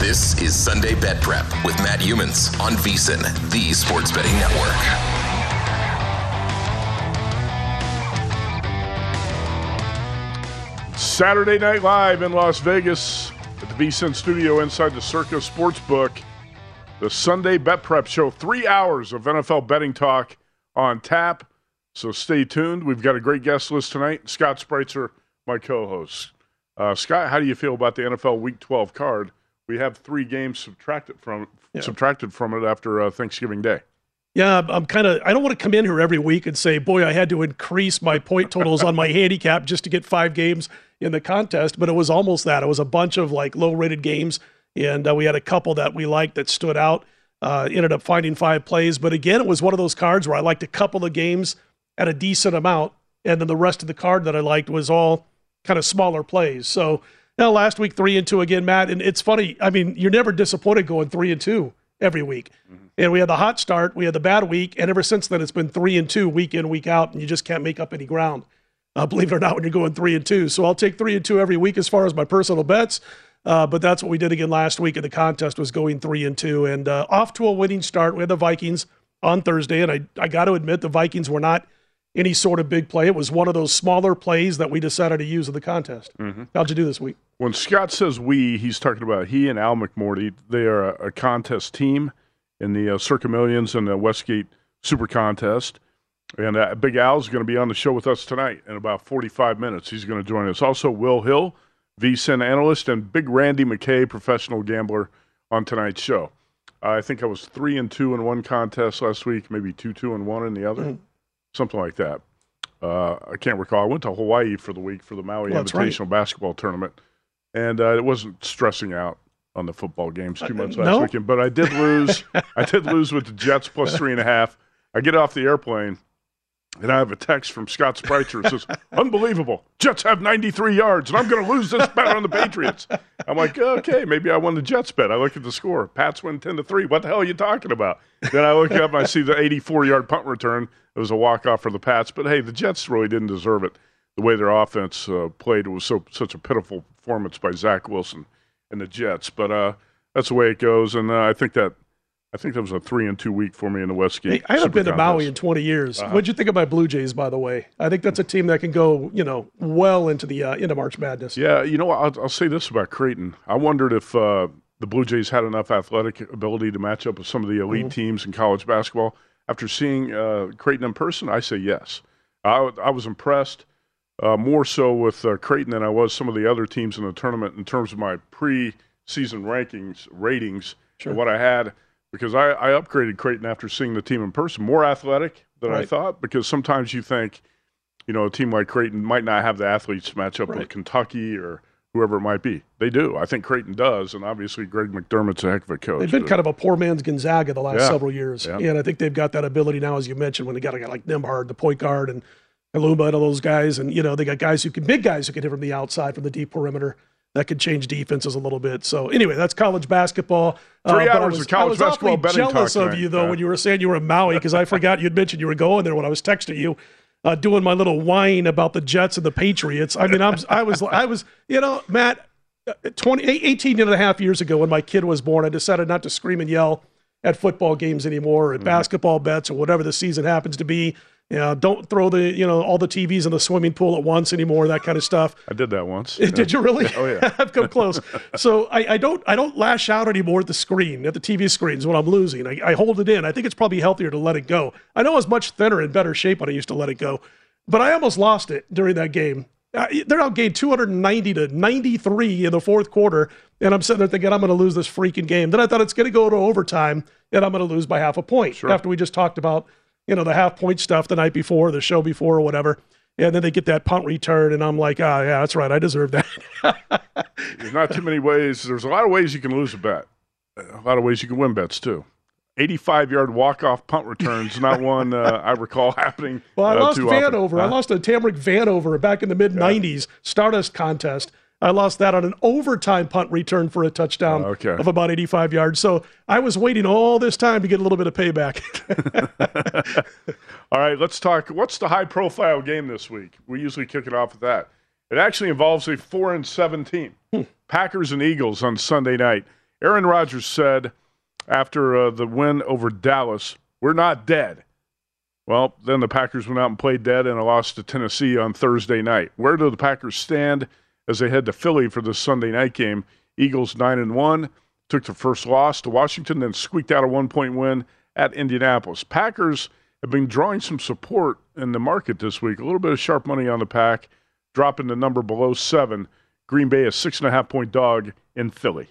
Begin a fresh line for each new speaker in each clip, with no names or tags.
This is Sunday Bet Prep with Matt Youmans on VSIN, the Sports Betting Network.
Saturday Night Live in Las Vegas at the VSIN studio inside the Circa Sportsbook. The Sunday Bet Prep Show, three hours of NFL betting talk on tap. So stay tuned. We've got a great guest list tonight. Scott Spreitzer, my co host. Uh, Scott, how do you feel about the NFL Week 12 card? We have three games subtracted from
Yeah.
subtracted from it after uh, Thanksgiving Day.
Yeah, I'm kind of. I don't want to come in here every week and say, "Boy, I had to increase my point totals on my handicap just to get five games in the contest." But it was almost that. It was a bunch of like low-rated games, and uh, we had a couple that we liked that stood out. Uh, ended up finding five plays, but again, it was one of those cards where I liked a couple of games at a decent amount, and then the rest of the card that I liked was all kind of smaller plays. So now last week three and two again, Matt, and it's funny. I mean, you're never disappointed going three and two every week. And we had the hot start, we had the bad week, and ever since then it's been three and two week in, week out, and you just can't make up any ground. Uh, believe it or not, when you're going three and two. So I'll take three and two every week as far as my personal bets. Uh, but that's what we did again last week in the contest was going three and two and uh, off to a winning start. We had the Vikings on Thursday, and I, I got to admit the Vikings were not any sort of big play. It was one of those smaller plays that we decided to use in the contest. How'd you do this week?
When Scott says we, he's talking about he and Al McMordie. They are a, a contest team in the uh, Circa Millions and the Westgate Super Contest. And uh, Big Al's going to be on the show with us tonight in about 45 minutes. He's going to join us. Also, Will Hill, VSIN analyst, and Big Randy McKay, professional gambler, on tonight's show. Uh, I think I was three and two in one contest last week, maybe two, two and one in the other, something like that. Uh, I can't recall. I went to Hawaii for the week for the Maui
Well, that's right.
Invitational basketball tournament, and uh, it wasn't stressing out on the football games too much last
no?
weekend. But I did lose. I did lose with the Jets plus three and a half. I get off the airplane, and I have a text from Scott Spreitzer. It says, "Unbelievable! Jets have 93 yards, and I'm going to lose this bet on the Patriots." I'm like, "Okay, maybe I won the Jets bet." I look at the score. Pats win 10 to three. What the hell are you talking about? Then I look up and I see the 84 yard punt return. It was a walk off for the Pats, but hey, the Jets really didn't deserve it. The way their offense uh, played, it was so such a pitiful performance by Zach Wilson and the Jets. But uh, that's the way it goes, and uh, I think that I think that was a three and two week for me in the Westgate.
Hey, I haven't
Super
been to Maui in 20 years.
Uh-huh.
What'd you think of my Blue Jays, by the way? I think that's a team that can go, you know, well into the uh, into March Madness.
Yeah, you know? I'll, I'll say this about Creighton. I wondered if uh, the Blue Jays had enough athletic ability to match up with some of the elite
Mhm.
teams in college basketball. After seeing uh, Creighton in person, I say yes. I, I was impressed. uh, more so with uh, Creighton than I was some of the other teams in the tournament in terms of my pre-season rankings ratings
Sure.
and what I had because I, I upgraded Creighton after seeing the team in person, more athletic than I thought. Because sometimes you think, you know, a team like Creighton might not have the athletes to match up
Right.
with Kentucky or whoever it might be. They do. I think Creighton does, and obviously Greg McDermott's a heck of a coach.
They've been kind of a poor man's Gonzaga the last
Yeah.
several years,
Yeah.
and I think they've got that ability now, as you mentioned, when they got a guy like Nembhard, the point guard, and Kaluma and all those guys, and you know they got guys who can big guys who can hit from the outside from the deep perimeter. That could change defenses a little bit. So anyway, that's college basketball. Uh,
Three
I
hours
was,
of college basketball betting
jealous of you though
Yeah.
when you were saying you were in Maui because I forgot you'd mentioned you were going there when I was texting you. Uh, doing my little whine about the Jets and the Patriots. I mean, I'm, I was, I was, you know, Matt, 20, 18 and a half years ago when my kid was born, I decided not to scream and yell at football games anymore,
Mm-hmm.
at basketball bets, or whatever the season happens to be. You know, don't throw the you know all the TVs in the swimming pool at once anymore. That kind of stuff.
I did that once.
Did you really?
Oh, yeah.
I've come close. So I, I don't I don't lash out anymore at the screen at the TV screens when I'm losing. I, I hold it in. I think it's probably healthier to let it go. I know I was much thinner and better shape when I used to let it go, but I almost lost it during that game. Uh, they're outgained 290 to 93 in the fourth quarter, and I'm sitting there thinking I'm going to lose this freaking game. Then I thought it's going to go to overtime, and I'm going to lose by half a point after we just talked about you know the half point stuff the night before, the show before, or whatever. And then they get that punt return, and I'm like, oh yeah, that's right, I deserve that.
There's not too many ways. There's a lot of ways you can lose a bet. A lot of ways you can win bets too. 85 yard walk off punt returns, not one uh, I recall happening.
Well, I
uh,
lost. Vanover. I lost a Tamarick Vanover back in the mid '90s Stardust contest. I lost that on an overtime punt return for a touchdown
Oh, okay.
of about 85 yards. So I was waiting all this time to get a little bit of payback.
All right, let's talk. What's the high profile game this week? We usually kick it off with that. It actually involves a four and seven team,
Hmm.
Packers and Eagles on Sunday night. Aaron Rodgers said after uh, the win over Dallas, "We're not dead." Well, then the Packers went out and played dead and a lost to Tennessee on Thursday night. Where do the Packers stand as they head to Philly for this Sunday night game? Eagles nine and one took the first loss to Washington, then squeaked out a one point win at Indianapolis. Packers have been drawing some support in the market this week. A little bit of sharp money on the pack, dropping the number below seven. Green Bay a six and a half point dog in Philly.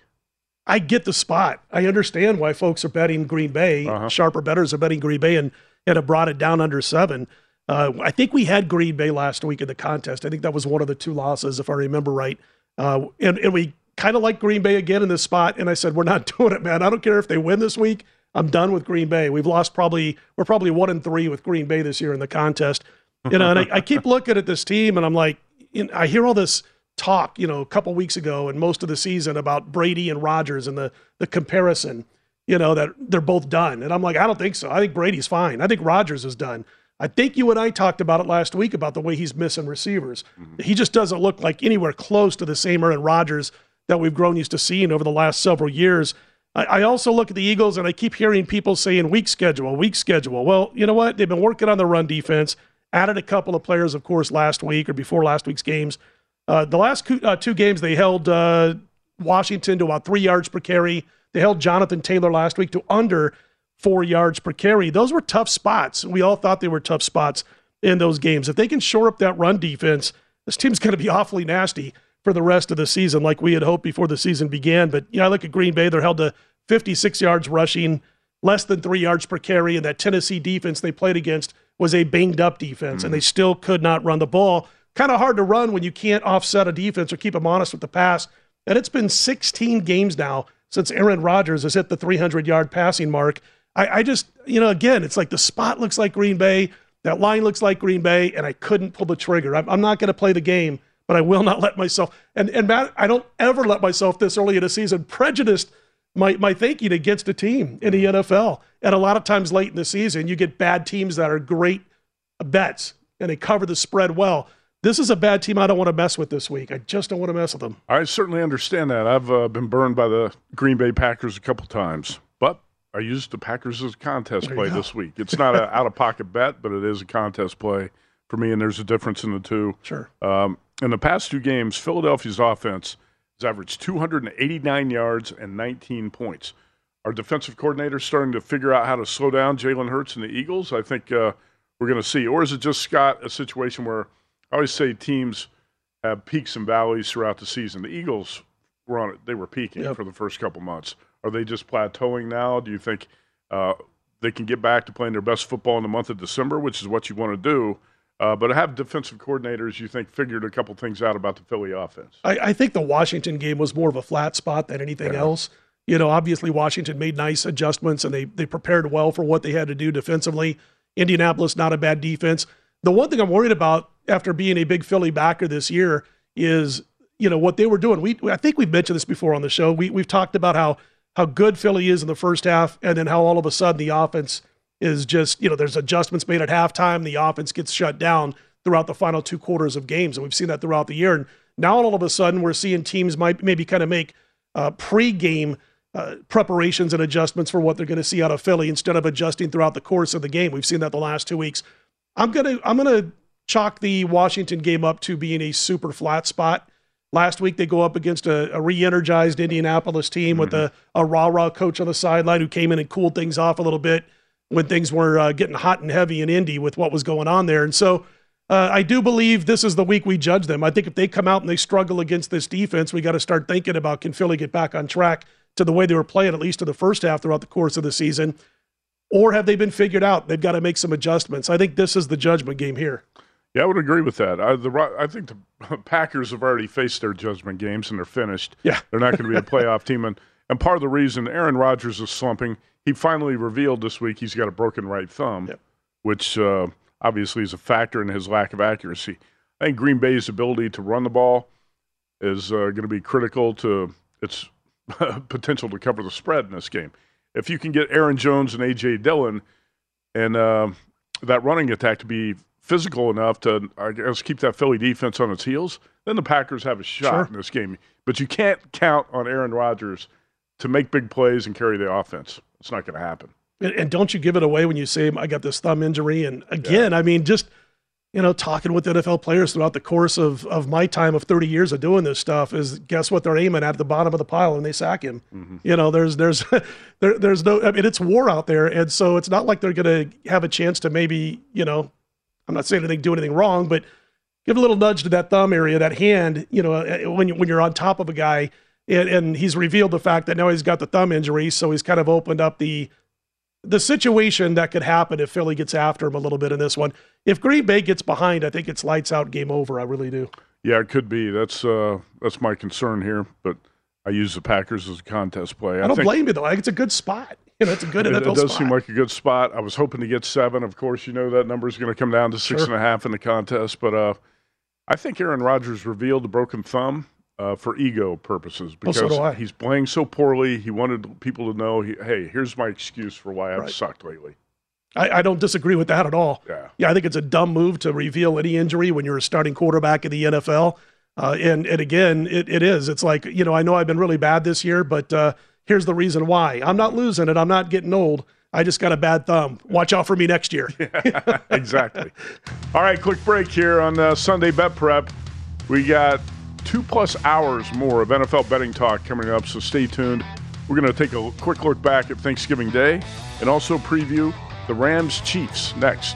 I get the spot. I understand why folks are betting Green Bay.
Uh-huh.
Sharper bettors are betting Green Bay and, and have brought it down under seven. Uh, I think we had Green Bay last week in the contest. I think that was one of the two losses, if I remember right. Uh, and, and we kind of like Green Bay again in this spot. And I said, we're not doing it, man. I don't care if they win this week. I'm done with Green Bay. We've lost probably, we're probably one and three with Green Bay this year in the contest. You know, and I, I keep looking at this team and I'm like, you know, I hear all this talk, you know, a couple weeks ago and most of the season about Brady and Rodgers and the the comparison, you know, that they're both done. And I'm like, I don't think so. I think Brady's fine. I think Rodgers is done. I think you and I talked about it last week about the way he's missing receivers. He just doesn't look like anywhere close to the same Aaron Rodgers that we've grown used to seeing over the last several years. I, I also look at the Eagles and I keep hearing people saying weak schedule, weak schedule. Well, you know what? They've been working on the run defense, added a couple of players, of course, last week or before last week's games. Uh, the last coo- uh, two games, they held uh, Washington to about three yards per carry. They held Jonathan Taylor last week to under four yards per carry. Those were tough spots. We all thought they were tough spots in those games. If they can shore up that run defense, this team's going to be awfully nasty for the rest of the season, like we had hoped before the season began. But you know, I look at Green Bay; they're held to 56 yards rushing, less than three yards per carry, and that Tennessee defense they played against was a banged up defense, and they mm-hmm. still could not run the ball. Kind of hard to run when you can't offset a defense or keep them honest with the pass. And it's been 16 games now since Aaron Rodgers has hit the 300 yard passing mark. I, I just, you know, again, it's like the spot looks like Green Bay, that line looks like Green Bay, and I couldn't pull the trigger. I'm, I'm not going to play the game, but I will not let myself. And and Matt, I don't ever let myself this early in a season prejudiced my my thinking against a team in the NFL. And a lot of times late in the season, you get bad teams that are great bets and they cover the spread well. This is a bad team I don't want to mess with this week. I just don't want to mess with them.
I certainly understand that. I've uh, been burned by the Green Bay Packers a couple times, I used the Packers as a contest play this week. It's not an out of pocket bet, but it is a contest play for me, and there's a difference in the two.
Sure.
Um, in the past two games, Philadelphia's offense has averaged 289 yards and 19 points. Our defensive coordinator starting to figure out how to slow down Jalen Hurts and the Eagles. I think uh, we're going to see, or is it just Scott a situation where I always say teams have peaks and valleys throughout the season. The Eagles were on it; they were peaking
Yep.
for the first couple months. Are they just plateauing now? Do you think uh, they can get back to playing their best football in the month of December, which is what you want to do? Uh, but have defensive coordinators you think figured a couple things out about the Philly offense?
I, I think the Washington game was more of a flat spot than anything else. You know, obviously Washington made nice adjustments and they they prepared well for what they had to do defensively. Indianapolis, not a bad defense. The one thing I'm worried about after being a big Philly backer this year is, you know, what they were doing. We I think we've mentioned this before on the show. We we've talked about how how good Philly is in the first half, and then how all of a sudden the offense is just, you know, there's adjustments made at halftime. The offense gets shut down throughout the final two quarters of games. And we've seen that throughout the year. And now all of a sudden we're seeing teams might maybe kind of make uh, pre-game uh, preparations and adjustments for what they're going to see out of Philly instead of adjusting throughout the course of the game. We've seen that the last two weeks. I'm gonna I'm gonna chalk the Washington game up to being a super flat spot. Last week they go up against a, a re-energized Indianapolis team with a, a rah-rah coach on the sideline who came in and cooled things off a little bit when things were uh, getting hot and heavy in Indy with what was going on there. And so uh, I do believe this is the week we judge them. I think if they come out and they struggle against this defense, we got to start thinking about can Philly get back on track to the way they were playing, at least to the first half throughout the course of the season. Or have they been figured out? They've got to make some adjustments. I think this is the judgment game here.
Yeah, I would agree with that. I, the, I think the Packers have already faced their judgment games and they're finished.
Yeah.
They're not going to be a playoff team. And, and part of the reason Aaron Rodgers is slumping, he finally revealed this week he's got a broken right thumb,
Yep.
which uh, obviously is a factor in his lack of accuracy. I think Green Bay's ability to run the ball is uh, going to be critical to its potential to cover the spread in this game. If you can get Aaron Jones and A.J. Dillon and uh, that running attack to be physical enough to, I guess, keep that Philly defense on its heels, then the Packers have a shot
Sure.
in this game. But you can't count on Aaron Rodgers to make big plays and carry the offense. It's not going to happen.
And, and don't you give it away when you say I got this thumb injury. And again, I mean, just you know, talking with NFL players throughout the course of of my time of 30 years of doing this stuff is guess what they're aiming at the bottom of the pile when they sack him. Mm-hmm. You know, there's there's there, there's no I mean it's war out there, and so it's not like they're going to have a chance to maybe you know, I'm not saying anything do anything wrong, but give a little nudge to that thumb area, that hand. You know, uh, when you, when you're on top of a guy, and, and he's revealed the fact that now he's got the thumb injury, so he's kind of opened up the the situation that could happen if Philly gets after him a little bit in this one. If Green Bay gets behind, I think it's lights out, game over. I really do.
Yeah, it could be. That's uh, that's my concern here. But I use the Packers as a contest play.
I, don't
think
blame you though. I think it's a good spot. You know, it's a good
It,
NFL
it does
spot.
seem like a good spot. I was hoping to get seven. Of course, you know that number is going to come down to six
Sure.
and a half in the contest. But uh, I think Aaron Rodgers revealed a broken thumb uh, for ego purposes because
so
he's playing so poorly. He wanted people to know, he, hey, here's my excuse for why I've
Right.
sucked lately.
I, I don't disagree with that at all.
Yeah.
Yeah, I think it's a dumb move to reveal any injury when you're a starting quarterback in the NFL. Uh, and and again, it, it is. It's like you know, I know I've been really bad this year, but uh, here's the reason why. I'm not losing it. I'm not getting old. I just got a bad thumb. Watch out for me next year.
exactly. All right, quick break here on uh, Sunday Bet Prep. We got two plus hours more of NFL betting talk coming up, so stay tuned. We're going to take a quick look back at Thanksgiving Day and also preview the Rams Chiefs next.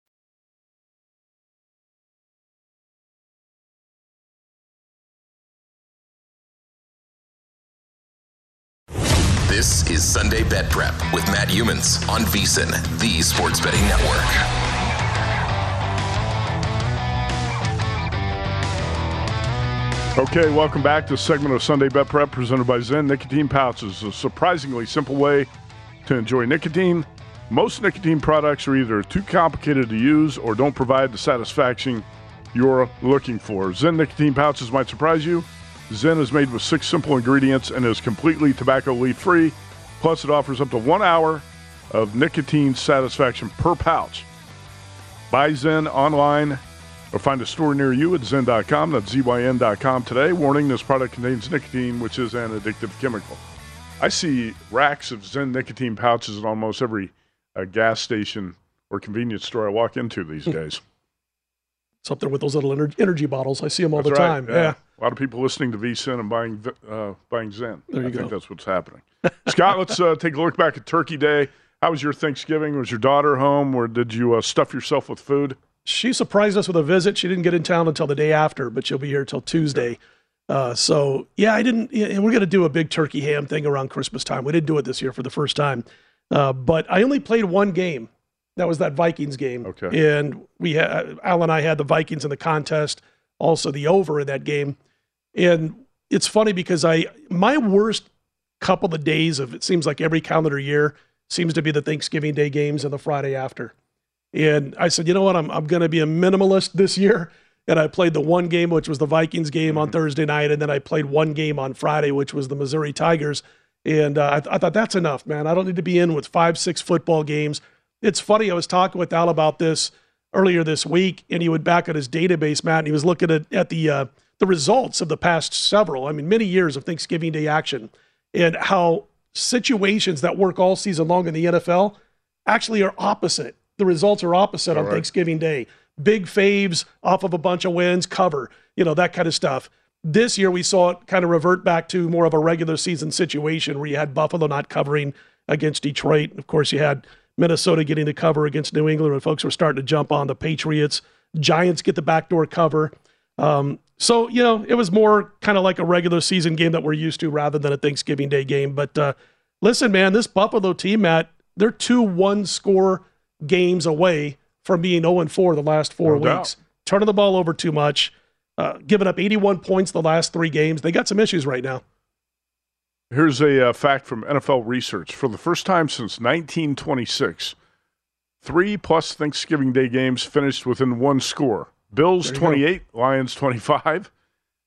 This is Sunday Bet Prep with Matt Youmans on VSIN, the Sports Betting Network.
Okay, welcome back to a segment of Sunday Bet Prep presented by Zyn Nicotine Pouches, a surprisingly simple way to enjoy nicotine. Most nicotine products are either too complicated to use or don't provide the satisfaction you're looking for. Zyn Nicotine Pouches might surprise you. Zyn is made with six simple ingredients and is completely tobacco leaf free. Plus, it offers up to one hour of nicotine satisfaction per pouch. Buy Zyn online or find a store near you at Zyn.com. That's ZYN.com today. Warning this product contains nicotine, which is an addictive chemical. I see racks of Zyn nicotine pouches at almost every uh, gas station or convenience store I walk into these days.
Something with those little energy bottles. I see them all
that's
the
right.
time.
Yeah.
yeah.
A lot of people listening to VSIN and buying uh, buying Zyn.
There you
I
go.
think that's what's happening. Scott, let's uh, take a look back at Turkey Day. How was your Thanksgiving? Was your daughter home, or did you uh, stuff yourself with food?
She surprised us with a visit. She didn't get in town until the day after, but she'll be here till Tuesday. Uh, so yeah, I didn't. Yeah, we're gonna do a big turkey ham thing around Christmas time. We didn't do it this year for the first time, uh, but I only played one game. That was that Vikings game.
Okay.
And we had Al and I had the Vikings in the contest, also the over in that game. And it's funny because I my worst couple of days of it seems like every calendar year seems to be the Thanksgiving Day games and the Friday after. And I said, you know what, I'm I'm going to be a minimalist this year. And I played the one game, which was the Vikings game on Thursday night, and then I played one game on Friday, which was the Missouri Tigers. And uh, I, th- I thought that's enough, man. I don't need to be in with five, six football games. It's funny. I was talking with Al about this earlier this week, and he went back at his database, Matt, and he was looking at, at the uh, the results of the past several, I mean, many years of Thanksgiving Day action, and how situations that work all season long in the NFL actually are opposite. The results are opposite
All
on
right.
Thanksgiving Day. Big faves off of a bunch of wins, cover, you know, that kind of stuff. This year we saw it kind of revert back to more of a regular season situation where you had Buffalo not covering against Detroit. Of course, you had Minnesota getting the cover against New England when folks were starting to jump on the Patriots. Giants get the backdoor cover. Um, so, you know, it was more kind of like a regular season game that we're used to rather than a Thanksgiving Day game. But uh, listen, man, this Buffalo team, Matt, they're two one score games away from being 0 4 the last four
No
weeks.
doubt.
Turning the ball over too much, uh, giving up 81 points the last three games. They got some issues right now.
Here's a uh, fact from NFL research. For the first time since 1926, three plus Thanksgiving Day games finished within one score. Bills
There you go.
28, Lions 25.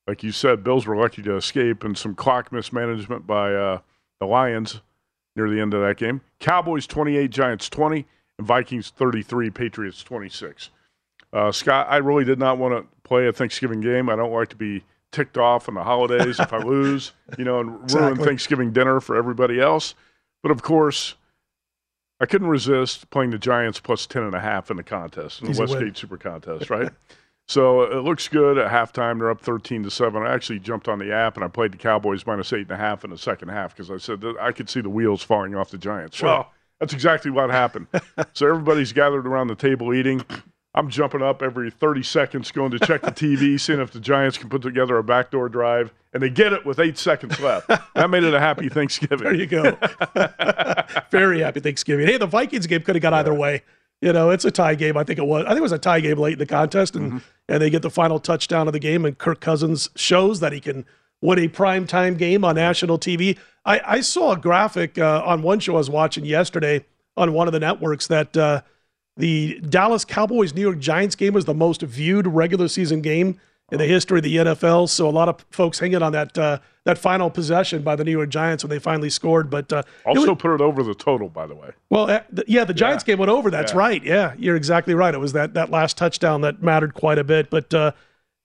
Like you said, Bills were lucky to escape and some clock mismanagement by uh, the Lions near the end of that game. Cowboys 28, Giants 20, and Vikings 33, Patriots 26. Uh, Scott, I really did not want to play a Thanksgiving game. I don't like to be ticked off on the holidays if I lose, you know, and ruin Thanksgiving dinner for everybody else. But of course, I couldn't resist playing the Giants plus 10 and a half in the contest, in the
Easy.
Westgate Super Contest, right? so it looks good at halftime. They're up 13 to 7. I actually jumped on the app and I played the Cowboys minus eight and a half in the second half because I said that I could see the wheels falling off the Giants.
Sure.
Well, that's exactly what happened. so everybody's gathered around the table eating. I'm jumping up every 30 seconds, going to check the TV, seeing if the Giants can put together a backdoor drive, and they get it with eight seconds left. That made it a happy Thanksgiving.
There you go. Very happy Thanksgiving. Hey, the Vikings game could have gone either way. You know, it's a tie game. I think it was. I think it was a tie game late in the contest, and and they get the final touchdown of the game, and Kirk Cousins shows that he can win a prime time game on national TV. I, I saw a graphic uh, on one show I was watching yesterday on one of the networks that uh, the Dallas Cowboys New York Giants game was the most viewed regular season game in the history of the NFL. So a lot of folks hanging on that uh, that final possession by the New York Giants when they finally scored. But uh, it
Also
was-
put it over the total, by the way.
well, uh, th- yeah, the Giants game went over. That's
Yeah.
right. Yeah, you're exactly right. It was that that last touchdown that mattered quite a bit. But uh,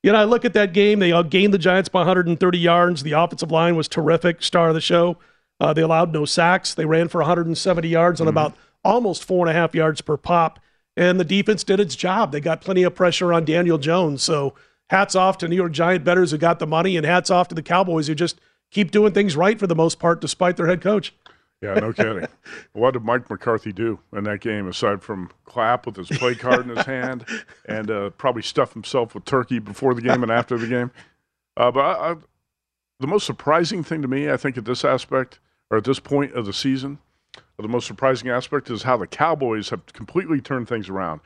you know, I look at that game. They gained the Giants by 130 yards. The offensive line was terrific. Star of the show. Uh, they allowed no sacks. They ran for 170 yards on about almost four and a half yards per pop. And the defense did its job. They got plenty of pressure on Daniel Jones. So hats off to New York Giant betters who got the money, and hats off to the Cowboys who just keep doing things right for the most part, despite their head coach.
Yeah, no kidding. What did Mike McCarthy do in that game aside from clap with his play card in his hand and uh, probably stuff himself with turkey before the game and after the game? Uh, but I, I, the most surprising thing to me, I think, at this aspect or at this point of the season, the most surprising aspect is how the Cowboys have completely turned things around.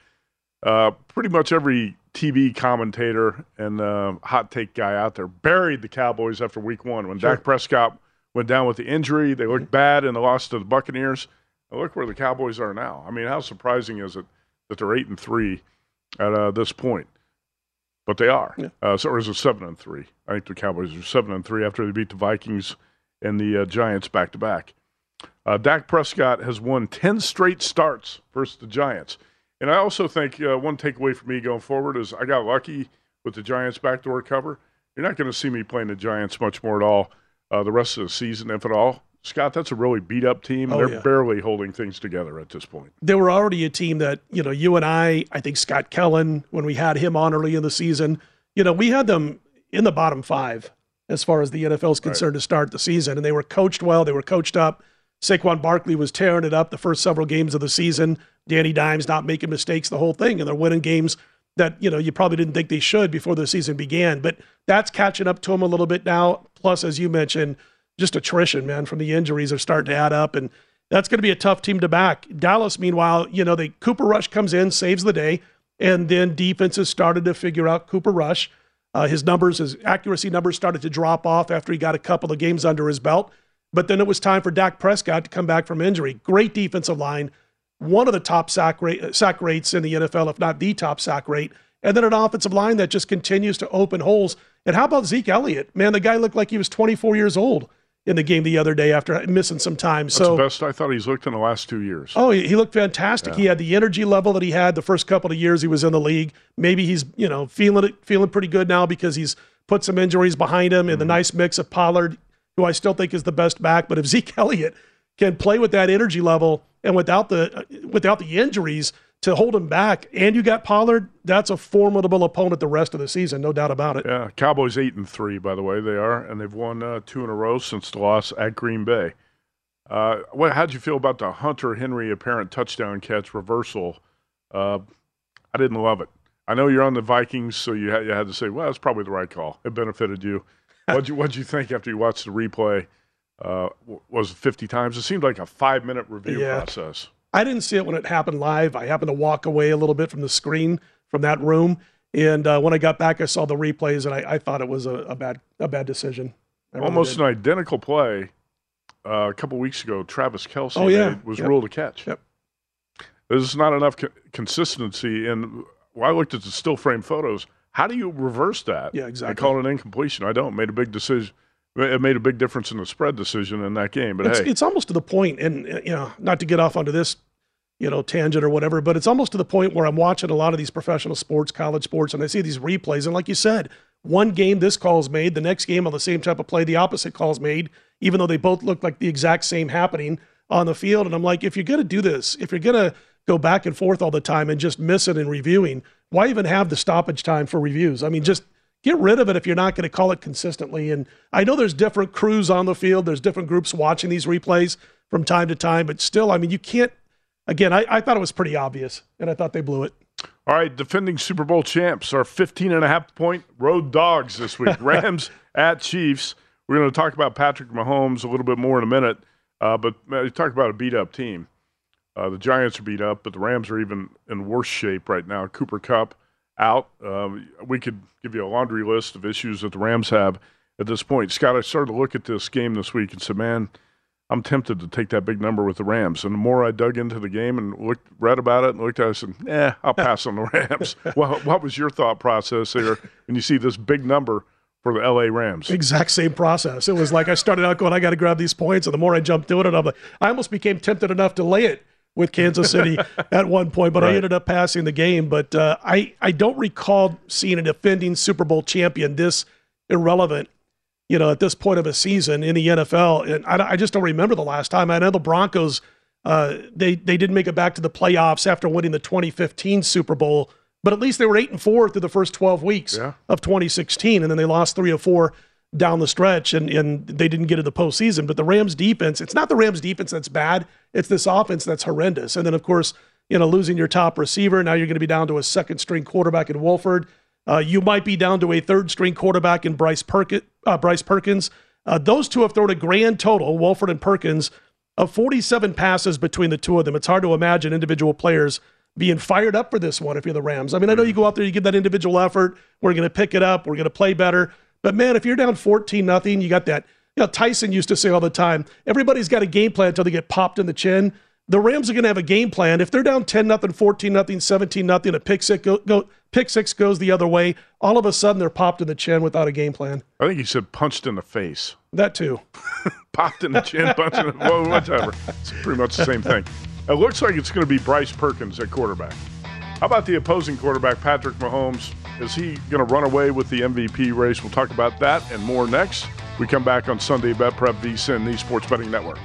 Uh, pretty much every TV commentator and uh, hot take guy out there buried the Cowboys after Week One when Dak Prescott went down with the injury. They looked bad in the loss to the Buccaneers. Now look where the Cowboys are now. I mean, how surprising is it that they're eight and three at uh, this point? But they are. Uh, so or is it seven and three? I think the Cowboys are seven and three after they beat the Vikings and the uh, Giants back to back. Uh, Dak Prescott has won 10 straight starts versus the Giants. And I also think uh, one takeaway for me going forward is I got lucky with the Giants backdoor cover. You're not going to see me playing the Giants much more at all uh, the rest of the season, if at all. Scott, that's a really beat up team.
Oh,
They're
yeah.
barely holding things together at this point.
they were already a team that you know you and I, I think Scott Kellen when we had him on early in the season, you know we had them in the bottom five as far as the NFL is concerned to start the season, and they were coached well, they were coached up. Saquon Barkley was tearing it up the first several games of the season. Danny Dimes not making mistakes the whole thing, and they're winning games that you know you probably didn't think they should before the season began. But that's catching up to them a little bit now. Plus, as you mentioned, just attrition, man, from the injuries are starting to add up, and that's going to be a tough team to back. Dallas, meanwhile, you know, they Cooper Rush comes in, saves the day, and then defenses started to figure out Cooper Rush. Uh, his numbers, his accuracy numbers started to drop off after he got a couple of games under his belt. But then it was time for Dak Prescott to come back from injury. Great defensive line, one of the top sack, rate, sack rates in the NFL, if not the top sack rate. And then an offensive line that just continues to open holes. And how about Zeke Elliott? Man, the guy looked like he was 24 years old in the game the other day after missing some time.
That's
so
the best I thought he's looked in the last two years.
Oh, he looked fantastic. He had the energy level that he had the first couple of years he was in the league. Maybe he's you know feeling it, feeling pretty good now because he's put some injuries behind him and the mm-hmm. nice mix of Pollard, who I still think is the best back. But if Zeke Elliott can play with that energy level and without the without the injuries to hold him back, and you got Pollard, that's a formidable opponent the rest of the season, no doubt about it.
Yeah, Cowboys eight and three, by the way, they are, and they've won uh, two in a row since the loss at Green Bay. Uh, what, how'd you feel about the Hunter Henry apparent touchdown catch reversal? Uh, I didn't love it. I know you're on the Vikings, so you had, you had to say, well, it's probably the right call. It benefited you. What'd you What'd you think after you watched the replay? Uh, was it 50 times? It seemed like a five minute review
Yeah.
process.
I didn't see it when it happened live. I happened to walk away a little bit from the screen from that room, and uh, when I got back, I saw the replays, and I, I thought it was a, a bad a bad decision. Really
Almost
did.
an identical play uh, a couple weeks ago. Travis Kelce
Oh, yeah.
was
Yep.
ruled a catch.
Yep.
There's not enough co- consistency. And well, I looked at the still frame photos. How do you reverse that?
Yeah, exactly.
I call it an incompletion. I don't. Made a big decision. It made a big difference in the spread decision in that game. But
it's,
hey,
it's almost to the point, and uh, you know, not to get off onto this, you know, tangent or whatever, but it's almost to the point where I'm watching a lot of these professional sports, college sports, and I see these replays, and like you said, one game this call is made, the next game on the same type of play, the opposite call is made, even though they both look like the exact same happening on the field. And I'm like, if you're gonna do this, if you're gonna go back and forth all the time and just miss it in reviewing, why even have the stoppage time for reviews? I mean, just get rid of it if you're not going to call it consistently. And I know there's different crews on the field, there's different groups watching these replays from time to time, but still, I mean, you can't. Again, I, I thought it was pretty obvious, and I thought they blew it.
All right, defending Super Bowl champs are 15 and a half point road dogs this week. Rams at Chiefs. We're going to talk about Patrick Mahomes a little bit more in a minute, uh, but uh, you talk about a beat up team. Uh, the Giants are beat up, but the Rams are even in worse shape right now. Cooper Kupp out. Um, we could give you a laundry list of issues that the Rams have at this point. Scott, I started to look at this game this week and said, man, I'm tempted to take that big number with the Rams. And the more I dug into the game and looked, read about it and looked at it, I said, eh, I'll pass on the Rams. what, what was your thought process there when you see this big number for the LA Rams?
Exact same process. It was like I started out going, I got to grab these points, and the more I jumped to it, and I'm like, I almost became tempted enough to lay it with Kansas City at one point, but I ended up passing the game. But uh, I I don't recall seeing a defending Super Bowl champion this irrelevant. You know, at this point of a season in the NFL, and I, I just don't remember the last time. I know the Broncos, uh, they they didn't make it back to the playoffs after winning the 2015 Super Bowl, but at least they were eight and four through the first 12 weeks
Yeah.
of 2016, and then they lost three or four down the stretch, and and they didn't get to the postseason. But the Rams defense, it's not the Rams defense that's bad; it's this offense that's horrendous. And then of course, you know, losing your top receiver, now you're going to be down to a second string quarterback in Wolford. Uh, you might be down to a third string quarterback in Bryce Perkins. Uh, Bryce Perkins. Uh, those two have thrown a grand total, Wolford and Perkins, of 47 passes between the two of them. It's hard to imagine individual players being fired up for this one if you're the Rams. I mean, I know you go out there, you give that individual effort. We're going to pick it up. We're going to play better. But man, if you're down 14 nothing, you got that. You know, Tyson used to say all the time, everybody's got a game plan until they get popped in the chin. The Rams are going to have a game plan. If they're down 10 nothing, 14 nothing, 17 nothing, a pick six, go, go, pick six goes the other way. All of a sudden, they're popped in the chin without a game plan.
I think he said punched in the face.
That too.
Popped in the chin, punched in the well, whatever. It's pretty much the same thing. It looks like it's going to be Bryce Perkins at quarterback. How about the opposing quarterback, Patrick Mahomes? Is he going to run away with the MVP race? We'll talk about that and more next. We come back on Sunday Bet Prep VSIN, the Sports Betting Network.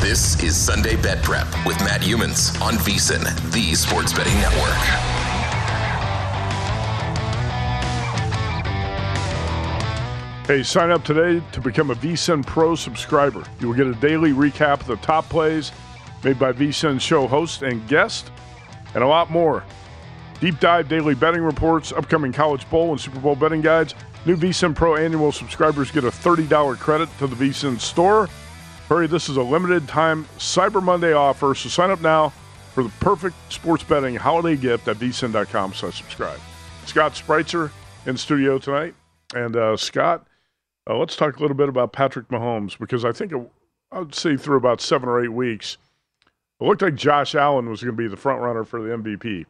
This is Sunday Bet Prep with Matt Youmans on VSIN, the Sports Betting Network.
Hey, sign up today to become a VSIN Pro subscriber. You will get a daily recap of the top plays made by VSIN show host and guest, and a lot more. Deep dive daily betting reports, upcoming college bowl and Super Bowl betting guides. New VSIN Pro annual subscribers get a $30 credit to the VSIN store. Hurry, this is a limited time Cyber Monday offer, so sign up now for the perfect sports betting holiday gift at vsin.com slash subscribe. Scott Spreitzer in studio tonight. And uh, Scott, uh, let's talk a little bit about Patrick Mahomes because I think, it, I'd say through about seven or eight weeks, it looked like Josh Allen was going to be the front runner for the MVP.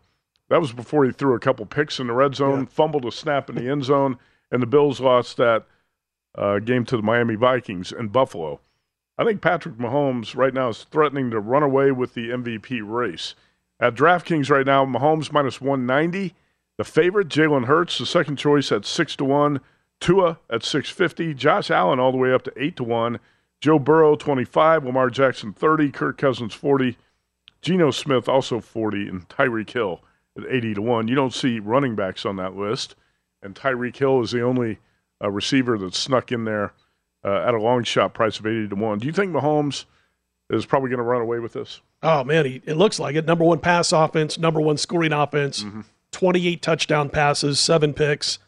That was before he threw a couple picks in the red zone, fumbled a snap in the end zone, and the Bills lost that uh, game to the Miami Vikings in Buffalo. I think Patrick Mahomes right now is threatening to run away with the MVP race. At DraftKings right now, Mahomes minus 190. The favorite, Jalen Hurts, the second choice at 6 to 1. Tua at 650. Josh Allen all the way up to 8 to 1. Joe Burrow, 25. Lamar Jackson, 30. Kirk Cousins, 40. Geno Smith, also 40. And Tyreek Hill at 80 to 1. You don't see running backs on that list. And Tyreek Hill is the only uh, receiver that's snuck in there uh, at a long shot price of 80 to 1. Do you think Mahomes is probably going to run away with this?
Oh, man, he, it looks like it. Number one pass offense, number one scoring offense,
Mm-hmm.
28 touchdown passes, seven picks.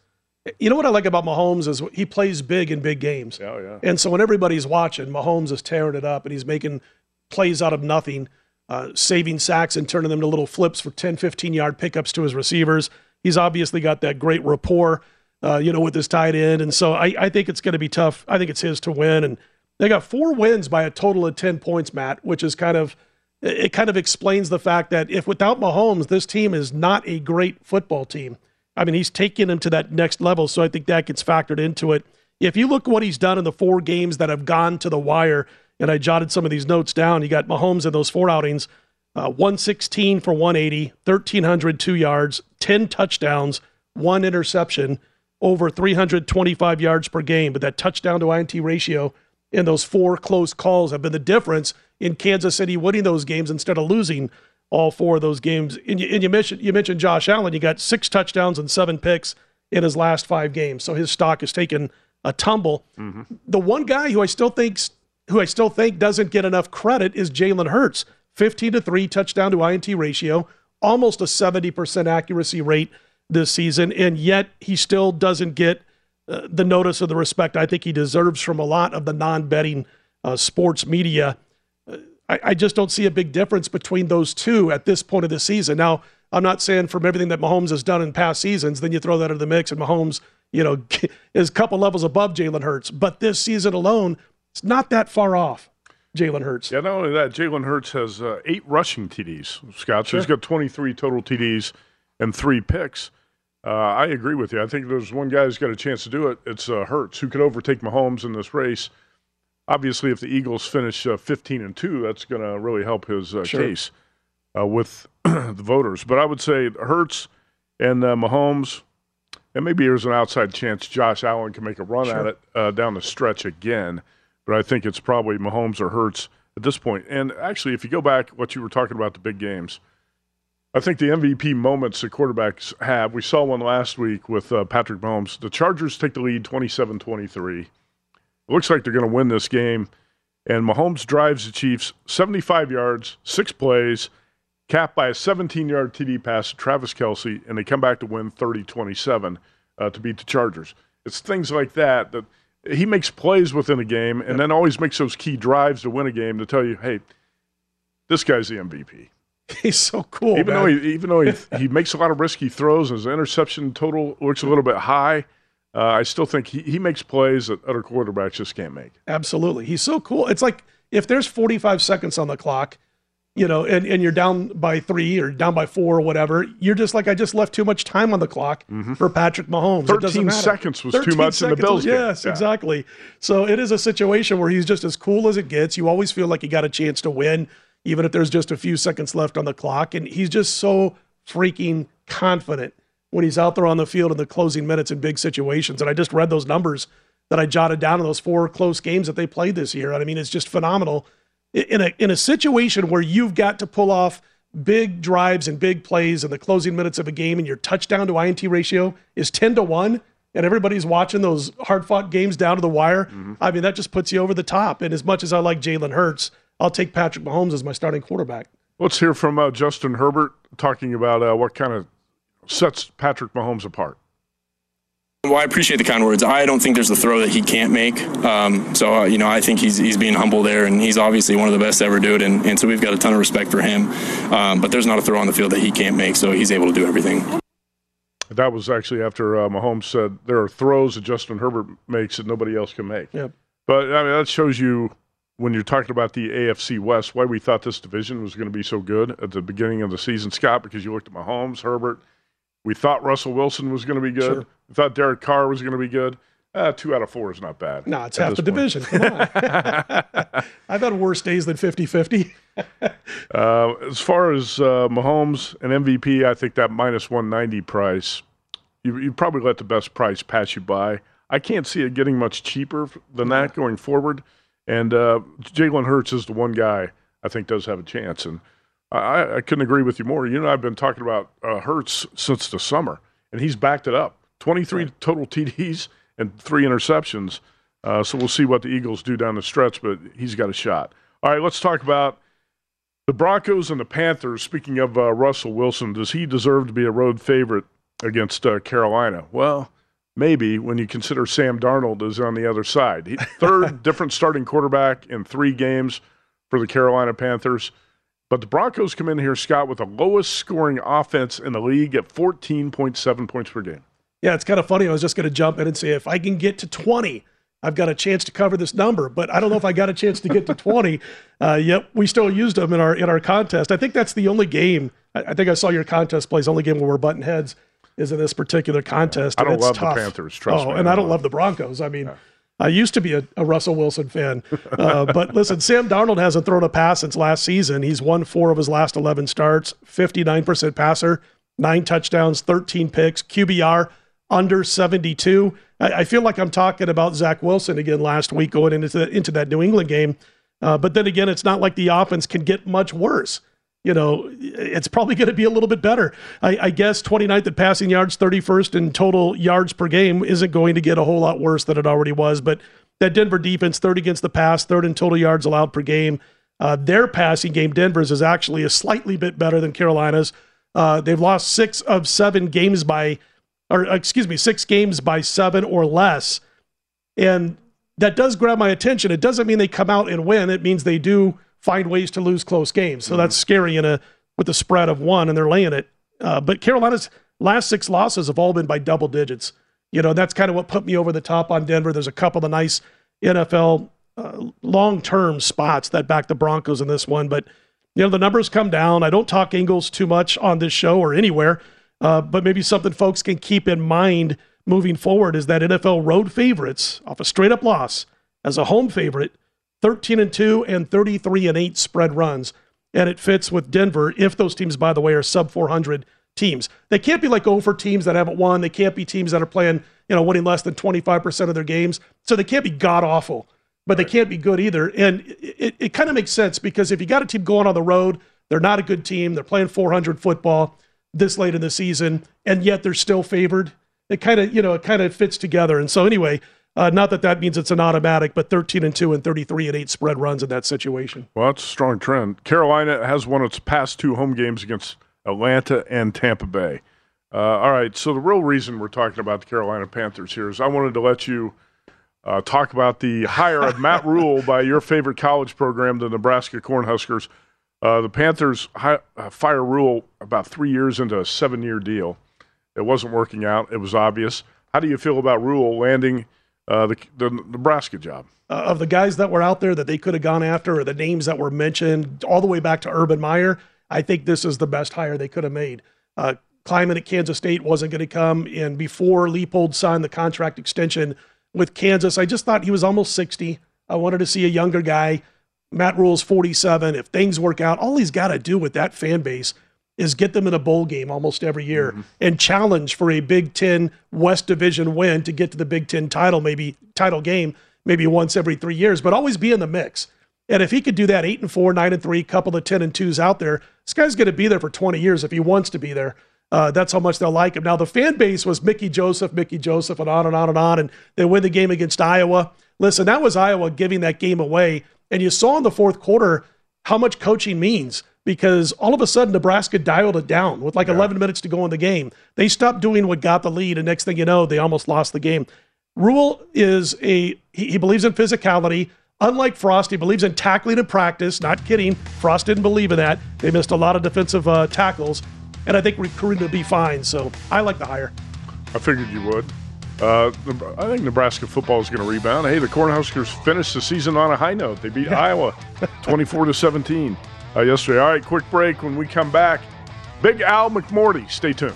You know what I like about Mahomes is he plays big in big games.
Oh, yeah.
And so when everybody's watching, Mahomes is tearing it up and he's making plays out of nothing, uh, saving sacks and turning them to little flips for 10, 15 yard pickups to his receivers. He's obviously got that great rapport, uh, you know, with his tight end. And so I, I think it's going to be tough. I think it's his to win. And they got four wins by a total of 10 points, Matt, which is kind of, it kind of explains the fact that if without Mahomes, this team is not a great football team. I mean, he's taking him to that next level. So I think that gets factored into it. If you look what he's done in the four games that have gone to the wire, and I jotted some of these notes down, you got Mahomes in those four outings, uh, 116 for 180, 1,302 yards, 10 touchdowns, one interception, over 325 yards per game. But that touchdown to INT ratio in those four close calls have been the difference in Kansas City winning those games instead of losing all four of those games. And you, and you mentioned you mentioned Josh Allen. You got six touchdowns and seven picks in his last five games, so his stock has taken a tumble. The one guy who I still thinks who I still think doesn't get enough credit is Jalen Hurts. 15 to 3 touchdown to INT ratio, almost a 70% accuracy rate this season, and yet he still doesn't get uh, the notice or the respect I think he deserves from a lot of the non betting uh, sports media. I, I just don't see a big difference between those two at this point of the season. Now, I'm not saying from everything that Mahomes has done in past seasons, then you throw that into the mix and Mahomes, you know, is a couple levels above Jalen Hurts. But this season alone, it's not that far off Jalen Hurts.
Yeah, not only that, Jalen Hurts has uh, eight rushing TDs, Scott. So he's got 23 total TDs and three picks. Uh, I agree with you. I think there's one guy who's got a chance to do it. It's uh, Hurts, who could overtake Mahomes in this race. Obviously, if the Eagles finish uh, 15 and two, that's going to really help his uh,
Sure.
case uh, with the voters. But I would say Hurts and uh, Mahomes, and maybe there's an outside chance Josh Allen can make a run at it uh, down the stretch again. But I think it's probably Mahomes or Hurts at this point. And actually, if you go back, what you were talking about the big games, I think the MVP moments the quarterbacks have, we saw one last week with uh, Patrick Mahomes. The Chargers take the lead 27 23. Looks like they're going to win this game. And Mahomes drives the Chiefs 75 yards, six plays, capped by a 17 yard TD pass to Travis Kelce, and they come back to win 30 27 uh, to beat the Chargers. It's things like that that he makes plays within a game and then always makes those key drives to win a game to tell you, hey, this guy's the MVP.
He's so cool.
even
man.
though he even though he, he makes a lot of risky throws, and his interception total looks a little bit high. Uh, I still think he, he makes plays that other quarterbacks just can't make.
Absolutely. He's so cool. It's like if there's 45 seconds on the clock, you know, and, and you're down by three or down by four or whatever, you're just like, I just left too much time on the clock for Patrick Mahomes. It doesn't
13 seconds was too
13
much in the Bills game.
Yes,
Yeah.
exactly. So it is a situation where he's just as cool as it gets. You always feel like you got a chance to win, even if there's just a few seconds left on the clock. And he's just so freaking confident when he's out there on the field in the closing minutes in big situations. And I just read those numbers that I jotted down in those four close games that they played this year. And I mean, it's just phenomenal. In a in a situation where you've got to pull off big drives and big plays in the closing minutes of a game, and your touchdown to INT ratio is ten to one, and everybody's watching those hard fought games down to the wire. I mean, that just puts you over the top. And as much as I like Jalen Hurts, I'll take Patrick Mahomes as my starting quarterback.
Let's hear from uh, Justin Herbert talking about uh, what kind of sets Patrick Mahomes apart.
Well, I appreciate the kind words. I don't think there's a throw that he can't make. Um, so, uh, you know, I think he's he's being humble there, and he's obviously one of the best to ever do it. And, and so we've got a ton of respect for him. Um, but there's not a throw on the field that he can't make, so he's able to do everything.
That was actually after uh, Mahomes said there are throws that Justin Herbert makes that nobody else can make.
Yep.
But I mean, that shows you when you're talking about the AFC West why we thought this division was going to be so good at the beginning of the season, Scott. Because you looked at Mahomes, Herbert. We thought Russell Wilson was going to be good.
Sure.
We thought Derek Carr was going to be good. Uh, two out of four is not bad.
No, it's half the
point.
division. Come on. I've had worse days than 50 50.
Uh, as far as uh, Mahomes and MVP, I think that minus 190 price, you, you probably let the best price pass you by. I can't see it getting much cheaper than that going forward. And uh, Jalen Hurts is the one guy I think does have a chance. And I, I couldn't agree with you more. You know, I've been talking about uh, Hurts since the summer, and he's backed it up 23 right. total TDs and three interceptions. Uh, so we'll see what the Eagles do down the stretch, but he's got a shot. All right, let's talk about the Broncos and the Panthers. Speaking of uh, Russell Wilson, does he deserve to be a road favorite against uh, Carolina? Well, maybe when you consider Sam Darnold is on the other side. He, third different starting quarterback in three games for the Carolina Panthers. But the Broncos come in here, Scott, with the lowest scoring offense in the league at 14.7 points per game.
Yeah, it's kind of funny. I was just going to jump in and say if I can get to 20, I've got a chance to cover this number, but I don't know if I got a chance to get to 20. Uh, yep, we still used them in our in our contest. I think that's the only game. I, I think I saw your contest plays. Only game where we're button heads is in this particular contest.
I don't love tough. the Panthers. Trust
oh,
me.
and I don't love the Broncos. I mean. Yeah. I used to be a, a Russell Wilson fan, uh, but listen, Sam Darnold hasn't thrown a pass since last season. He's won four of his last 11 starts, 59% passer, nine touchdowns, 13 picks, QBR under 72. I, I, feel like I'm talking about Zach Wilson again last week going into, the, into that New England game. Uh, but then again, it's not like the offense can get much worse. You know, it's probably going to be a little bit better. I, I, guess 29th in passing yards, 31st in total yards per game isn't going to get a whole lot worse than it already was. But that Denver defense, third against the pass, third in total yards allowed per game. Uh, their passing game, Denver's, is actually a slightly bit better than Carolina's. Uh, they've lost six of seven games by or excuse me, six games by seven or less. And that does grab my attention. It doesn't mean they come out and win. It means they do find ways to lose close games. So mm-hmm. that's scary in a with a spread of one, and they're laying it. Uh, but Carolina's last six losses have all been by double digits. You know, that's kind of what put me over the top on Denver. There's a couple of nice NFL uh, long term spots that back the Broncos in this one, but you know the numbers come down. I don't talk Ingles too much on this show or anywhere uh, but maybe something folks can keep in mind moving forward is that NFL road favorites off a straight up loss as a home favorite, 13 and 2 and 33 and 8 spread runs. And it fits with Denver if those teams, by the way, are sub 400 teams. They can't be like over teams that haven't won. They can't be teams that are playing, you know, winning less than 25% of their games. So they can't be god awful, but they can't be good either. And it, it, it kind of makes sense because if you got a team going on the road, they're not a good team. They're playing 400 football this late in the season, and yet they're still favored. It kind of, you know, it kind of fits together. And so, anyway, uh, not that that means it's an automatic, but 13 and 2 and 33 and 8 spread runs in that situation.
Well, that's a strong trend. Carolina has won its past two home games against Atlanta and Tampa Bay. Uh, all right, so the real reason we're talking about the Carolina Panthers here is I wanted to let you uh, talk about the hire of Matt Rhule by your favorite college program, the Nebraska Cornhuskers. Uh, the Panthers hi- uh, fire Rhule about three years into a seven year deal. It wasn't working out. It was obvious. How do you feel about Rhule landing uh, the, the, Nebraska job?
Uh, of the guys that were out there that they could have gone after, or the names that were mentioned, all the way back to Urban Meyer, I think this is the best hire they could have made. Uh, at Kansas State wasn't going to come, and before Leipold signed the contract extension with Kansas, I just thought he was almost 60. I wanted to see a younger guy Matt Rhule's 47. If things work out, all he's got to do with that fan base is get them in a bowl game almost every year mm-hmm. and challenge for a Big Ten West Division win to get to the Big Ten title, maybe title game, maybe once every three years, but always be in the mix. And if he could do that, eight and four, nine and three, couple of ten and twos out there, this guy's going to be there for 20 years if he wants to be there. Uh, that's how much they'll like him. Now the fan base was Mickey Joseph, Mickey Joseph, and on and on and on, and they win the game against Iowa. Listen, that was Iowa giving that game away and you saw in the fourth quarter how much coaching means because all of a sudden Nebraska dialed it down with like yeah. 11 minutes to go in the game. They stopped doing what got the lead, and next thing you know, they almost lost the game. Rhule is a he, he believes in physicality. Unlike Frost, he believes in tackling in practice. Not kidding. Frost didn't believe in that. They missed a lot of defensive uh, tackles, and I think recruiting will be fine. So I like the hire.
I figured you would. Uh, I think Nebraska football is going to rebound. Hey, the Cornhuskers finished the season on a high note. They beat Iowa 24 to 17 uh, Uh, yesterday. All right, quick break. When we come back, Big Al McMordie. Stay tuned.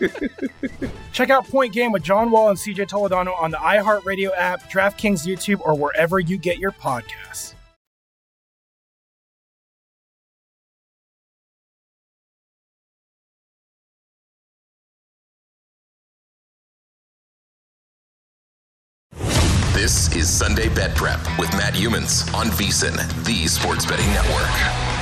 Check out Point Game with John Wall and CJ Toledano on the iHeartRadio app, DraftKings YouTube, or wherever you get your podcasts.
This is Sunday Bet Prep with Matt Youmans on VSIN, the Sports Betting Network.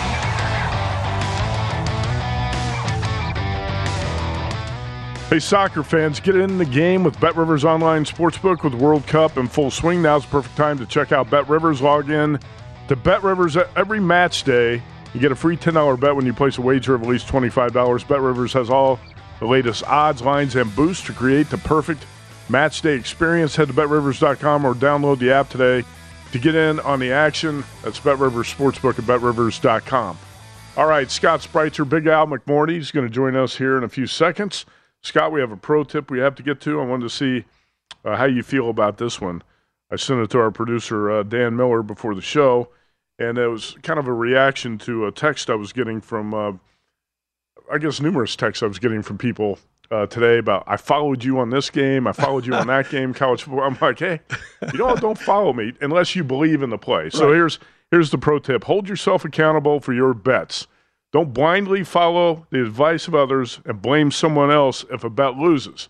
Hey, soccer fans, get in the game with Bet Rivers Online Sportsbook with World Cup in full swing. Now's the perfect time to check out Bet Rivers. Log in to Bet Rivers every match day. You get a free $10 bet when you place a wager of at least $25. Bet Rivers has all the latest odds, lines, and boosts to create the perfect match day experience. Head to betrivers.com or download the app today to get in on the action. That's Bet Rivers Sportsbook at betrivers.com. All right, Scott Spreitzer, Big Al McMordie is going to join us here in a few seconds. Scott, we have a pro tip we have to get to. I wanted to see uh, how you feel about this one. I sent it to our producer, uh, Dan Miller, before the show, and it was kind of a reaction to a text I was getting from, uh, I guess, numerous texts I was getting from people uh, today about, I followed you on this game, I followed you on that game, college football. I'm like, hey, you know what? Don't follow me unless you believe in the play. So
Right.
here's here's the pro tip: hold yourself accountable for your bets. Don't blindly follow the advice of others and blame someone else if a bet loses.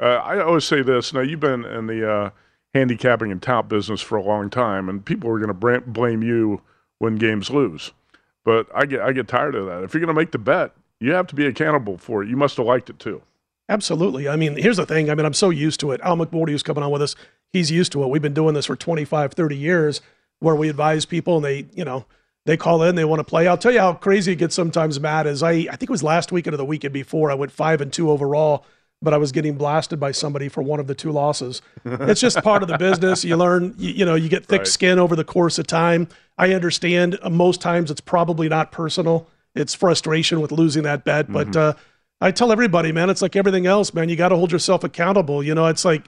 Uh, I always say this. Now, you've been in the uh, handicapping and tout business for a long time, and people are going to blame you when games lose. But I get I get tired of that. If you're going to make the bet, you have to be accountable for it. You must have liked it too.
Absolutely. I mean, here's the thing. I mean, I'm so used to it. Al McMordie, who's coming on with us, he's used to it. We've been doing this for 25, 30 years where we advise people and they, you know, they call in, they want to play. I'll tell you how crazy it gets sometimes, Matt, is I, I think it was last weekend or the weekend before, I went five and two overall, but I was getting blasted by somebody for one of the two losses. it's just part of the business. You learn, you, you know, you get thick
Right.
skin over the course of time. I understand uh, most times it's probably not personal. It's frustration with losing that bet. But uh, I tell everybody, man, it's like everything else, man. You got to hold yourself accountable. You know, it's like,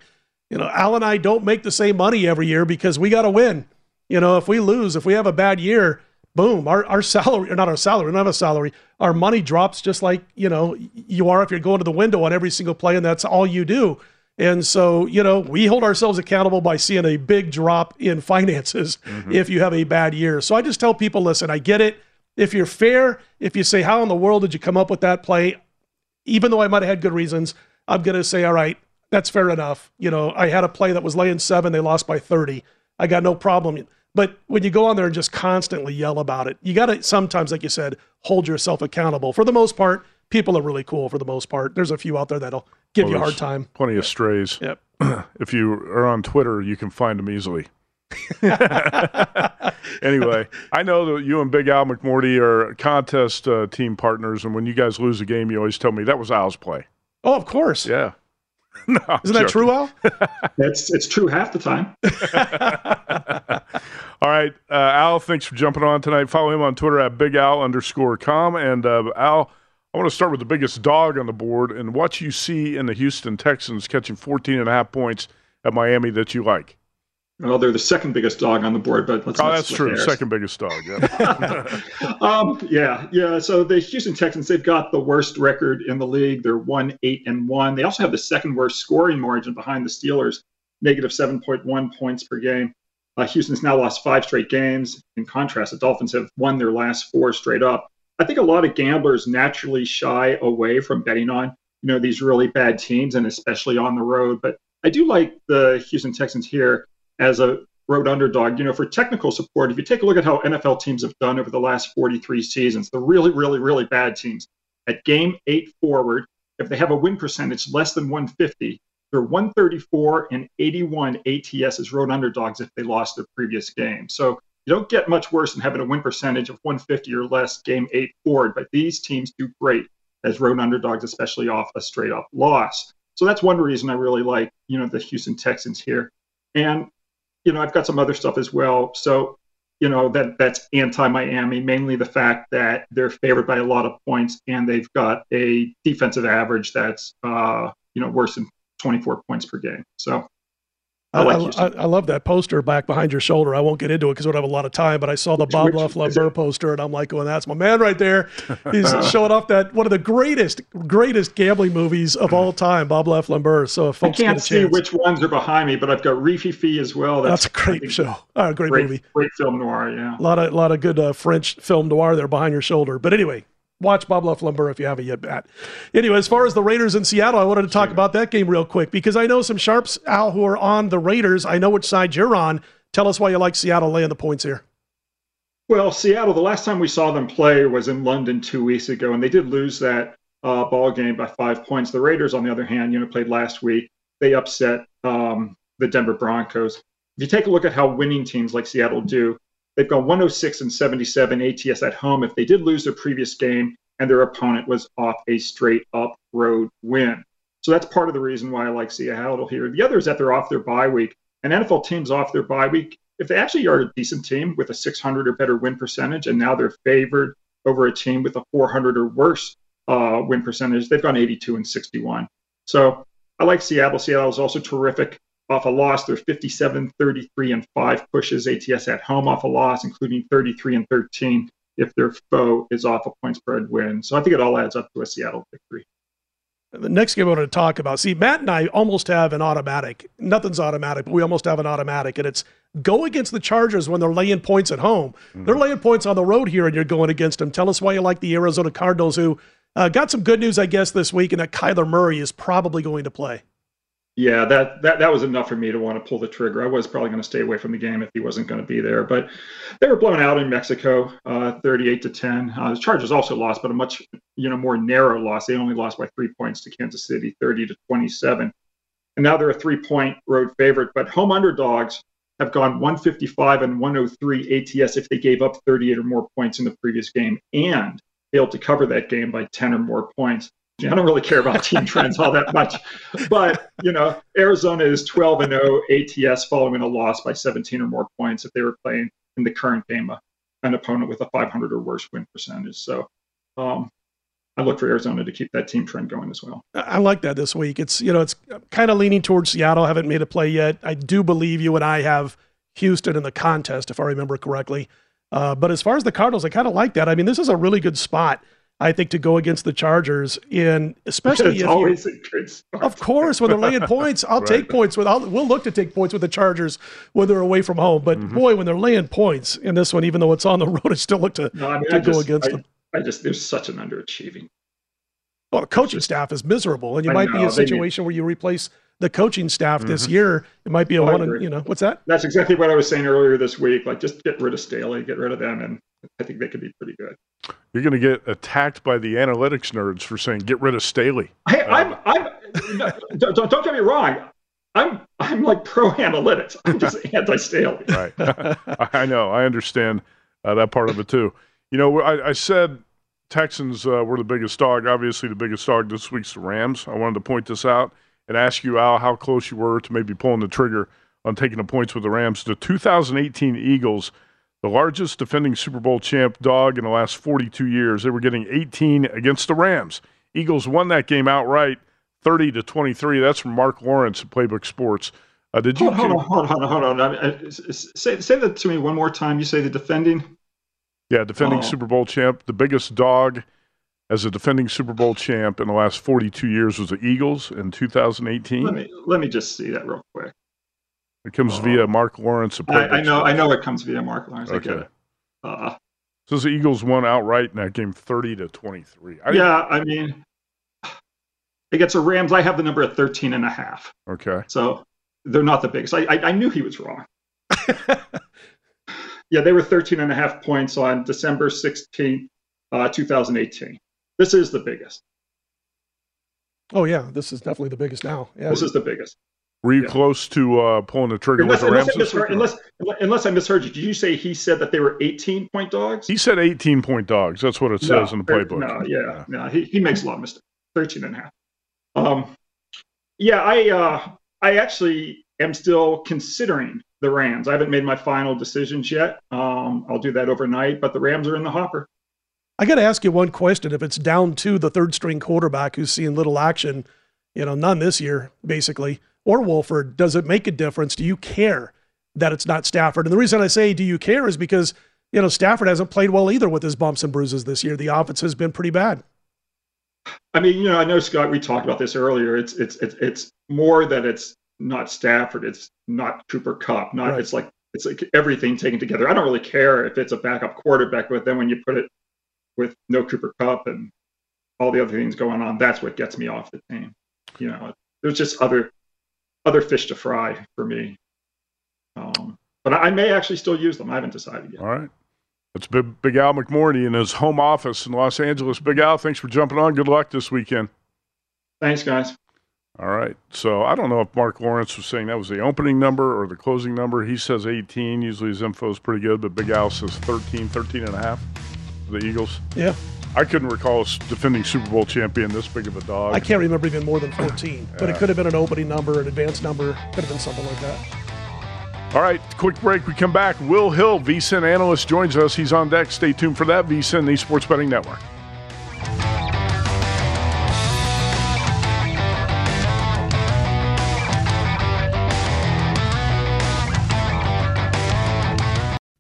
you know, Al and I don't make the same money every year because we got to win. You know, if we lose, if we have a bad year, boom, our, our salary, or not our salary, we don't have a salary, our money drops just like, you know, you are if you're going to the window on every single play and that's all you do. And so, you know, we hold ourselves accountable by seeing a big drop in finances mm-hmm. if you have a bad year. So I just tell people, listen, I get it. If you're fair, if you say, how in the world did you come up with that play? Even though I might have had good reasons, I'm going to say, all right, that's fair enough. You know, I had a play that was laying seven, they lost by 30. I got no problem. But when you go on there and just constantly yell about it, you got to sometimes, like you said, hold yourself accountable. For the most part, people are really cool for the most part. There's a few out there that'll give
Well,
you a hard time.
Plenty of strays.
Yep.
if you are on Twitter, you can find them easily. anyway, I know that you and Big Al McMordie are contest uh, team partners, and when you guys lose a game, you always tell me that was Al's play.
Oh, of course.
Yeah. no,
Isn't that true, Al?
It's it's true half the time.
All right, uh, Al, thanks for jumping on tonight. Follow him on Twitter at Big Al underscore com. And uh, Al, I want to start with the biggest dog on the board and what you see in the Houston Texans catching 14 and a half points at Miami that you like.
Well, they're the second biggest dog on the board, but let's
Oh,
not
that's true.
hairs.
Second biggest dog. Yeah.
um, yeah, yeah. So the Houston Texans, they've got the worst record in the league. They're one eight and one. They also have the second worst scoring margin behind the Steelers, negative seven point one points per game. Uh, Houston's now lost five straight games. In contrast, the Dolphins have won their last four straight up. I think a lot of gamblers naturally shy away from betting on you know these really bad teams, and especially on the road. But I do like the Houston Texans here as a road underdog. You know, for technical support, if you take a look at how NFL teams have done over the last 43 seasons, the really, really, really bad teams at game eight forward, if they have a win percentage less than 150, they're 134 and 81 ATS as road underdogs if they lost their previous game. So you don't get much worse than having a win percentage of 150 or less game eight forward, but these teams do great as road underdogs, especially off a straight up loss. So that's one reason I really like, you know, the Houston Texans here. And you know, I've got some other stuff as well. So, you know, that that's anti-Miami, mainly the fact that they're favored by a lot of points and they've got a defensive average that's uh, you know, worse than 24 points per game. So I
I,
like
I. I love that poster back behind your shoulder. I won't get into it because we don't have a lot of time, but I saw the Bob
which is
Lumber poster and I'm like, oh, that's my man right there. He's showing off that one of the greatest, greatest gambling movies of all time, Bob le Flambeur. So if folks get
can't see which ones are behind me, but I've got Rififi as well.
that's a great show. Uh, great,
great,
movie.
great film noir. Yeah.
A lot of, lot of good uh, French film noir there behind your shoulder. But anyway, watch Bob le Flambeur if you haven't yet, Matt. Anyway, as far as the Raiders in Seattle, I wanted to talk about that game real quick because I know some sharps, Al, who are on the Raiders. I know which side you're on. Tell us why you like Seattle laying the points here.
Well, Seattle, the last time we saw them play was in London two weeks ago, and they did lose that uh, ball game by five points. The Raiders, on the other hand, you know, played last week. They upset um, the Denver Broncos. If you take a look at how winning teams like Seattle do, they've gone 106 and 77 ATS at home. If they did lose their previous game and their opponent was off a straight up road win. So that's part of the reason why I like Seattle here. The other is that they're off their bye week. And NFL teams off their bye week, if they actually are a decent team with a 600 or better win percentage, and now they're favored over a team with a 400 or worse uh, win percentage, they've gone 82 and 61. So I like Seattle. Seattle is also terrific off a loss. They're 57, 33, and 5 pushes ATS at home off a loss, including 33 and 13 if their foe is off a point spread win. So I think it all adds up to a Seattle victory.
The next game I want to talk about. See, Matt and I almost have an automatic. Nothing's automatic, but we almost have an automatic, and it's go against the Chargers when they're laying points at home. They're laying points on the road here, and you're going against them. Tell us why you like the Arizona Cardinals, who uh, got some good news, I guess, this week, and that Kyler Murray is probably going to play.
Yeah, that, that that was enough for me to want to pull the trigger. I was probably going to stay away from the game if he wasn't going to be there, but they were blown out in Mexico, uh, 38 to 10. Uh, the Chargers also lost, but a much you know more narrow loss. They only lost by three points to Kansas City, 30 to 27. and now they're a three point road favorite. But home underdogs have gone 155 and 103 ATS if they gave up 38 or more points in the previous game and failed to cover that game by 10 or more points. I don't really care about team trends all that much, but you know, Arizona is 12 and 0 ATS following a loss by 17 or more points if they were playing in the current game an opponent with a 500 or worse win percentage. So, um, I look for Arizona to keep that team trend going as well.
I like that this week. It's you know it's kind of leaning towards Seattle. haven't made a play yet. I do believe you and I have Houston in the contest, if I remember correctly. Uh, but as far as the Cardinals, I kind of like that. I mean, this is a really good spot I think, to go against the Chargers, and especially
it's
if
always
you,
a good start.
of course, when they're laying points, I'll
Right.
take points with. I'll, we'll look to take points with the Chargers when they're away from home. But
Mm-hmm.
boy, when they're laying points in this one, even though it's on the road, I still look to,
No, I mean,
to
I
go
just,
against
I,
them.
I just there's such an underachieving.
Well, the coaching staff is miserable, and you might be in a situation where you replace the coaching staff this
Mhm.
year. It might be a
Oh, I
one.
agree.
You know what's that?
That's exactly what I was saying earlier this week. Like, just get rid of Staley, get rid of them, and I think they could be pretty good.
You're going to get attacked by the analytics nerds for saying get rid of Staley.
Hey, I'm, I'm, no, don't, don't don't get me wrong. I'm, I'm like pro analytics. I'm just anti Staley.
Right. I I know. I understand uh, that part of it too. You know, I, I said Texans uh, were the biggest dog. Obviously, the biggest dog this week's the Rams. I wanted to point this out and ask you, Al, how close you were to maybe pulling the trigger on taking the points with the Rams. The 2018 Eagles, the largest defending Super Bowl champ dog in the last 42 years, they were getting 18 against the Rams. Eagles won that game outright, 30 to 23. That's from Mark Lawrence at Playbook Sports. Uh, did you?
Hold, on, hold on, hold on, hold on. I mean, uh, say, say that to me one more time. You say the defending.
Yeah, defending
Oh.
Super Bowl champ. The biggest dog as a defending Super Bowl champ in the last 42 years was the Eagles in 2018.
Let me let me just see that real quick.
It comes via Mark Lawrence.
I, I know I know it comes via Mark Lawrence. I get
Okay.
it. Uh,
Says the Eagles won outright in that game, 30 to 23. I,
yeah, I mean, against the Rams, I have the number at 13 and a half.
Okay.
So they're not the biggest. I, I, I knew he was wrong. yeah, they were 13 and a half points on December 16th, uh, 2018. This is the biggest.
Oh yeah, this is definitely the biggest now. Yeah.
This is the biggest.
Were you close to uh, pulling the trigger
Unless,
with the
unless,
Rams?
I misheard, unless, unless I misheard you, did you say he said that they were 18 point dogs?
He said 18 point dogs. That's what it says in the playbook.
No, yeah, no, he, he makes a lot of mistakes. 13 and a half. Um, yeah, I uh, I actually am still considering the Rams. I haven't made my final decisions yet. Um, I'll do that overnight, but the Rams are in the hopper.
I got to ask you one question. If it's down to the third string quarterback who's seeing little action, you know, none this year, basically, or Wolford, does it make a difference? Do you care that it's not Stafford? And the reason I say, do you care, is because, you know, Stafford hasn't played well either with his bumps and bruises this year. The offense has been pretty bad.
I mean, you know, I know Scott. We talked about this earlier. It's it's it's, it's more that it's not Stafford. It's not Cooper Kupp. Not
Right.
it's like it's like everything taken together. I don't really care if it's a backup quarterback, but then when you put it with no Cooper Kupp and all the other things going on, that's what gets me off the team. You know, there's just other other fish to fry for me. Um, but I, may actually still use them. I haven't decided yet.
All right. It's Big, Big Al McMordie in his home office in Los Angeles. Big Al, thanks for jumping on. Good luck this weekend.
Thanks, guys.
All right. So I don't know if Mark Lawrence was saying that was the opening number or the closing number. He says 18. Usually his info is pretty good, but Big Al says 13, 13 and a half the Eagles.
Yeah.
I couldn't recall a s- defending Super Bowl champion this big of a dog.
I can't remember even more than 14, but it could have been an opening number, an advanced number, could have been something like that.
All right, quick break. We come back. Will Hill, VSIN analyst, joins us. He's on deck. Stay tuned for that. VSIN, the Sports Betting Network.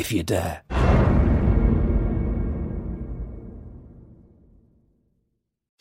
if you dare.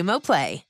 Xumo Play.